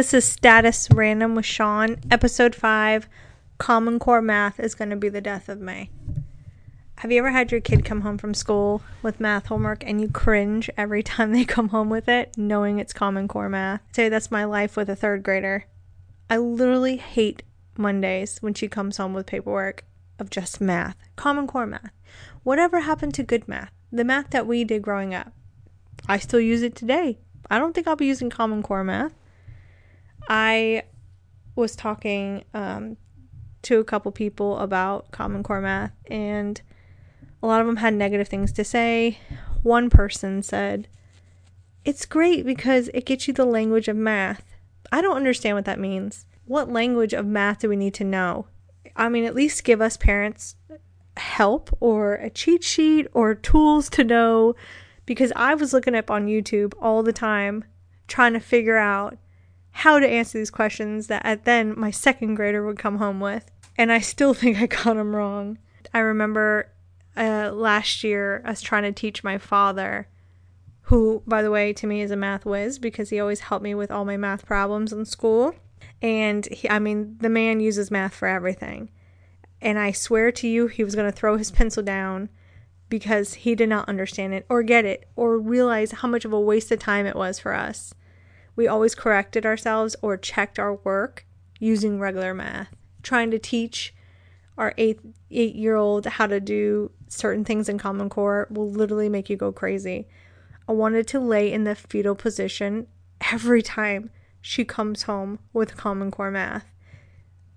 This is Status Random with Sean, episode 5. Common Core Math is going to be the death of me. Have you ever had your kid come home from school with math homework and you cringe every time they come home with it, knowing it's Common Core Math? Say that's my life with a third grader. I literally hate Mondays when she comes home with paperwork of just math, Common Core Math. Whatever happened to good math? The math that we did growing up. I still use it today. I don't think I'll be using Common Core Math. I was talking um, to a couple people about Common Core math, and a lot of them had negative things to say. One person said, It's great because it gets you the language of math. I don't understand what that means. What language of math do we need to know? I mean, at least give us parents help or a cheat sheet or tools to know because I was looking up on YouTube all the time trying to figure out how to answer these questions that at then my second grader would come home with. And I still think I got them wrong. I remember uh, last year us trying to teach my father, who, by the way, to me is a math whiz because he always helped me with all my math problems in school. And he, I mean, the man uses math for everything. And I swear to you, he was going to throw his pencil down because he did not understand it or get it or realize how much of a waste of time it was for us we always corrected ourselves or checked our work using regular math, trying to teach our eight eight year old how to do certain things in Common Core will literally make you go crazy. I wanted to lay in the fetal position every time she comes home with Common Core math.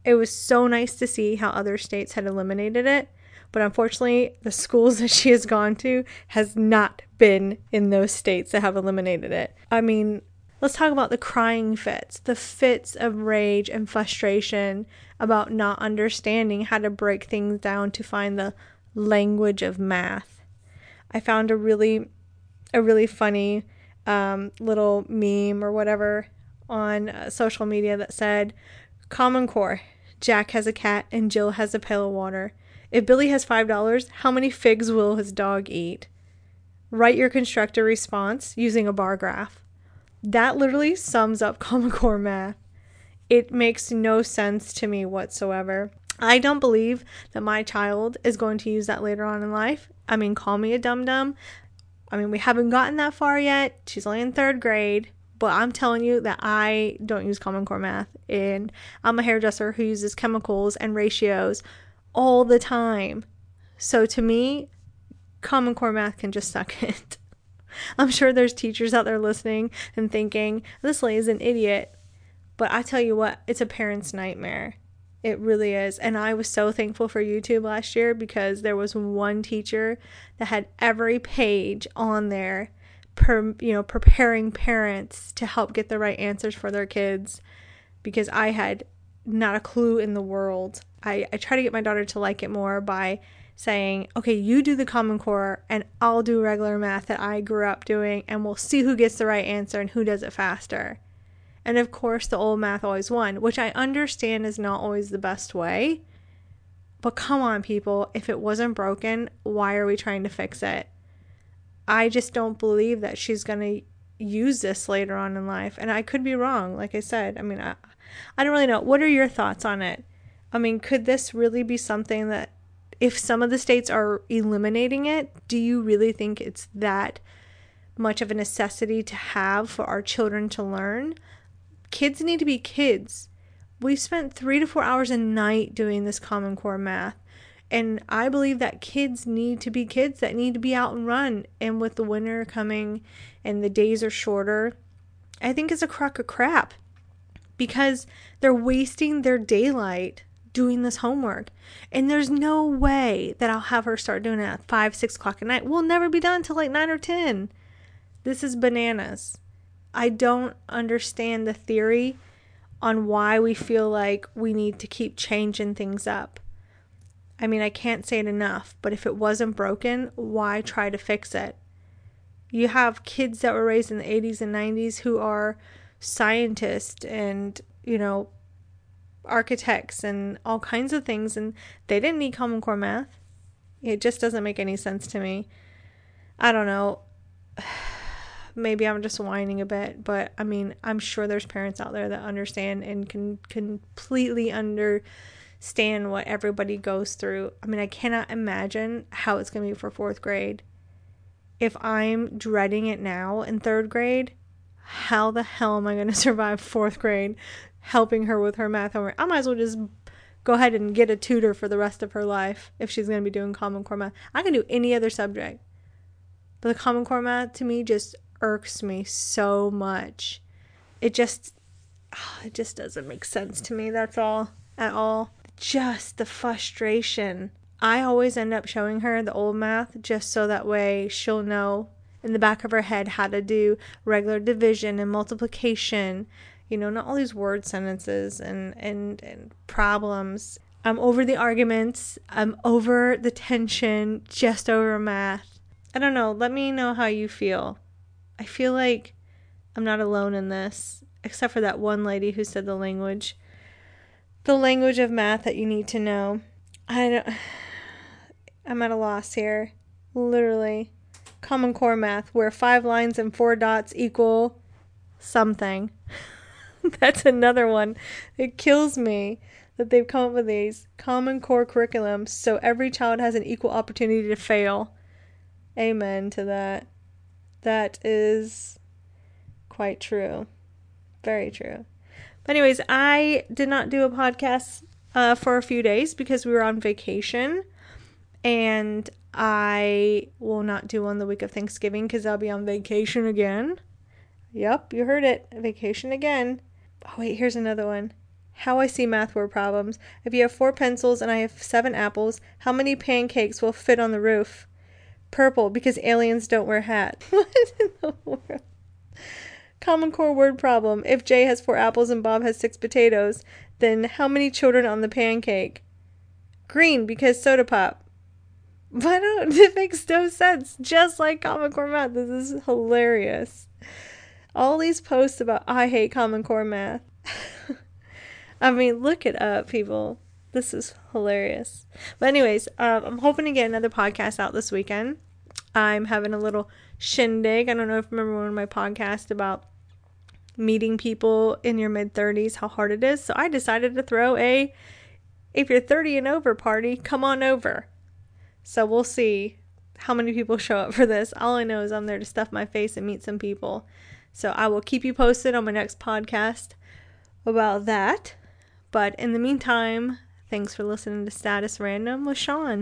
It was so nice to see how other states had eliminated it, but unfortunately, the schools that she has gone to has not been in those states that have eliminated it. I mean, Let's talk about the crying fits, the fits of rage and frustration about not understanding how to break things down to find the language of math. I found a really a really funny um, little meme or whatever on uh, social media that said, Common Core, Jack has a cat and Jill has a pail of water. If Billy has $5, how many figs will his dog eat? Write your constructor response using a bar graph. That literally sums up Common Core math. It makes no sense to me whatsoever. I don't believe that my child is going to use that later on in life. I mean, call me a dum dum. I mean, we haven't gotten that far yet. She's only in third grade, but I'm telling you that I don't use Common Core math. And I'm a hairdresser who uses chemicals and ratios all the time. So to me, Common Core math can just suck it. I'm sure there's teachers out there listening and thinking, this lady's an idiot. But I tell you what, it's a parent's nightmare. It really is. And I was so thankful for YouTube last year because there was one teacher that had every page on there per, you know, preparing parents to help get the right answers for their kids because I had not a clue in the world. I, I try to get my daughter to like it more by saying, okay, you do the Common Core and I'll do regular math that I grew up doing, and we'll see who gets the right answer and who does it faster. And of course, the old math always won, which I understand is not always the best way. But come on, people, if it wasn't broken, why are we trying to fix it? I just don't believe that she's going to use this later on in life. And I could be wrong, like I said. I mean, I, I don't really know. What are your thoughts on it? I mean, could this really be something that if some of the states are eliminating it, do you really think it's that much of a necessity to have for our children to learn? Kids need to be kids. We've spent three to four hours a night doing this Common Core math. And I believe that kids need to be kids that need to be out and run. And with the winter coming and the days are shorter, I think it's a crock of crap because they're wasting their daylight doing this homework. And there's no way that I'll have her start doing it at 5, 6 o'clock at night. We'll never be done till like 9 or 10. This is bananas. I don't understand the theory on why we feel like we need to keep changing things up. I mean, I can't say it enough, but if it wasn't broken, why try to fix it? You have kids that were raised in the 80s and 90s who are scientists and, you know, architects and all kinds of things, and they didn't need Common Core math. It just doesn't make any sense to me. I don't know. maybe I'm just whining a bit, but I mean, I'm sure there's parents out there that understand and can completely understand what everybody goes through. I mean, I cannot imagine how it's going to be for fourth grade. If I'm dreading it now in third grade, how the hell am I going to survive fourth grade helping her with her math homework? I might as well just go ahead and get a tutor for the rest of her life if she's going to be doing Common Core math. I can do any other subject. But the Common Core math to me just irks me so much. It just oh, it just doesn't make sense to me. That's all at all. Just the frustration. I always end up showing her the old math just so that way she'll know in the back of her head how to do regular division and multiplication you know, not all these word sentences and, and, and problems. I'm over the arguments. I'm over the tension, just over math. I don't know. Let me know how you feel. I feel like I'm not alone in this, except for that one lady who said the language. The language of math that you need to know. I don't. I'm at a loss here. Literally. Common Core math, where five lines and four dots equal something. That's another one. It kills me that they've come up with these common core curriculums so every child has an equal opportunity to fail. Amen to that. That is quite true. Very true. But anyways, I did not do a podcast uh, for a few days because we were on vacation, and I will not do one the week of Thanksgiving because I'll be on vacation again. Yep, you heard it. Vacation again. Oh, wait, here's another one. How I see math word problems. If you have four pencils and I have seven apples, how many pancakes will fit on the roof? Purple, because aliens don't wear hats. what in the world? Common core word problem. If Jay has four apples and Bob has six potatoes, then how many children on the pancake? Green, because soda pop. Why don't it makes no sense? Just like Common Core math. This is hilarious all these posts about I hate Common Core math. I mean, look it up, people. This is hilarious. But anyways, um, I'm hoping to get another podcast out this weekend. I'm having a little shindig. I don't know if you remember one of my podcasts about meeting people in your mid 30s, how hard it is. So I decided to throw a if you're 30 and over party, come on over. So we'll see how many people show up for this. All I know is I'm there to stuff my face and meet some people. So I will keep you posted on my next podcast about that. But in the meantime, thanks for listening to Status Random with Sean.